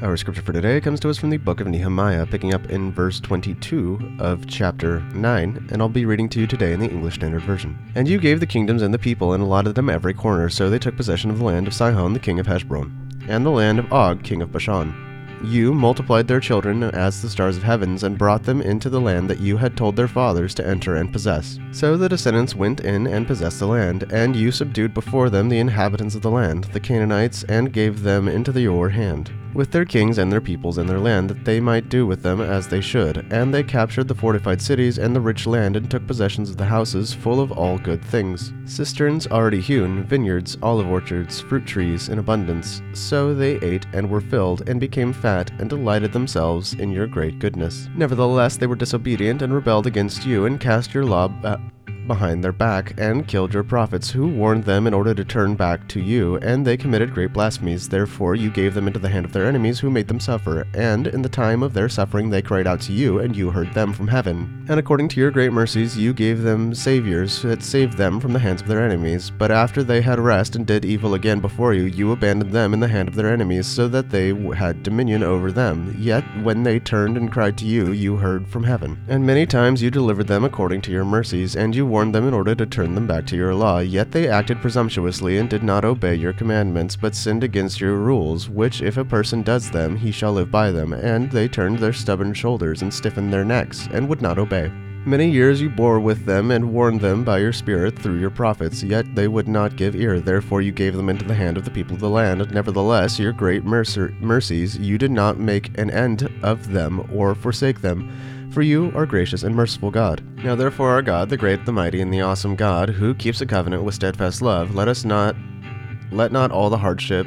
Our scripture for today comes to us from the book of Nehemiah, picking up in verse 22 of chapter 9, and I'll be reading to you today in the English Standard Version. And you gave the kingdoms and the people and allotted them every corner, so they took possession of the land of Sihon, the king of Heshbon, and the land of Og, king of Bashan. You multiplied their children as the stars of heavens, and brought them into the land that you had told their fathers to enter and possess. So the descendants went in and possessed the land, and you subdued before them the inhabitants of the land, the Canaanites, and gave them into your hand with their kings and their peoples and their land, that they might do with them as they should. And they captured the fortified cities and the rich land, and took possessions of the houses full of all good things cisterns already hewn, vineyards, olive orchards, fruit trees in abundance. So they ate and were filled, and became fat, and delighted themselves in your great goodness. Nevertheless, they were disobedient, and rebelled against you, and cast your law. Behind their back and killed your prophets, who warned them in order to turn back to you, and they committed great blasphemies. Therefore, you gave them into the hand of their enemies, who made them suffer. And in the time of their suffering, they cried out to you, and you heard them from heaven. And according to your great mercies, you gave them saviors that saved them from the hands of their enemies. But after they had rest and did evil again before you, you abandoned them in the hand of their enemies, so that they had dominion over them. Yet when they turned and cried to you, you heard from heaven. And many times you delivered them according to your mercies, and you warned them in order to turn them back to your law. Yet they acted presumptuously and did not obey your commandments, but sinned against your rules, which if a person does them, he shall live by them. And they turned their stubborn shoulders and stiffened their necks, and would not obey. Many years you bore with them and warned them by your Spirit through your prophets, yet they would not give ear. Therefore you gave them into the hand of the people of the land. Nevertheless, your great mercer- mercies, you did not make an end of them or forsake them for you are gracious and merciful God. Now therefore, our God, the great, the mighty, and the awesome God, who keeps a covenant with steadfast love, let us not let not all the hardship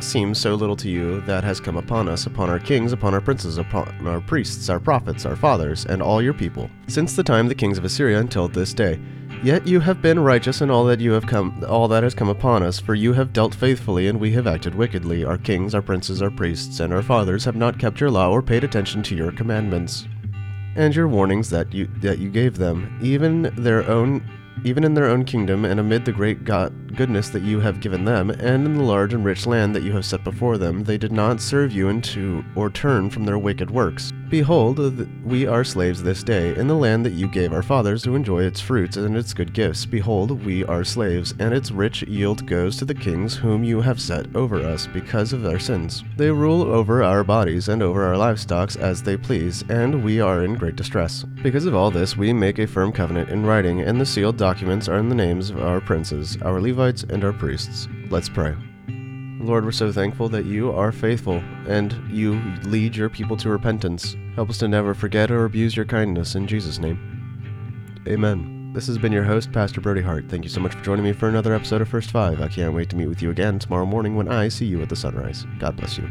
seem so little to you that has come upon us, upon our kings, upon our princes, upon our priests, our prophets, our fathers, and all your people, since the time the kings of Assyria until this day. Yet you have been righteous in all that you have come all that has come upon us, for you have dealt faithfully and we have acted wickedly. Our kings, our princes, our priests, and our fathers have not kept your law or paid attention to your commandments and your warnings that you that you gave them, even their own even in their own kingdom and amid the great God, goodness that you have given them, and in the large and rich land that you have set before them, they did not serve you into or turn from their wicked works. Behold, we are slaves this day in the land that you gave our fathers to enjoy its fruits and its good gifts. Behold, we are slaves, and its rich yield goes to the kings whom you have set over us because of our sins. They rule over our bodies and over our livestock as they please, and we are in great distress. Because of all this, we make a firm covenant in writing, and the sealed documents are in the names of our princes, our Levites, and our priests. Let's pray. Lord, we're so thankful that you are faithful and you lead your people to repentance. Help us to never forget or abuse your kindness. In Jesus' name. Amen. This has been your host, Pastor Brody Hart. Thank you so much for joining me for another episode of First Five. I can't wait to meet with you again tomorrow morning when I see you at the sunrise. God bless you.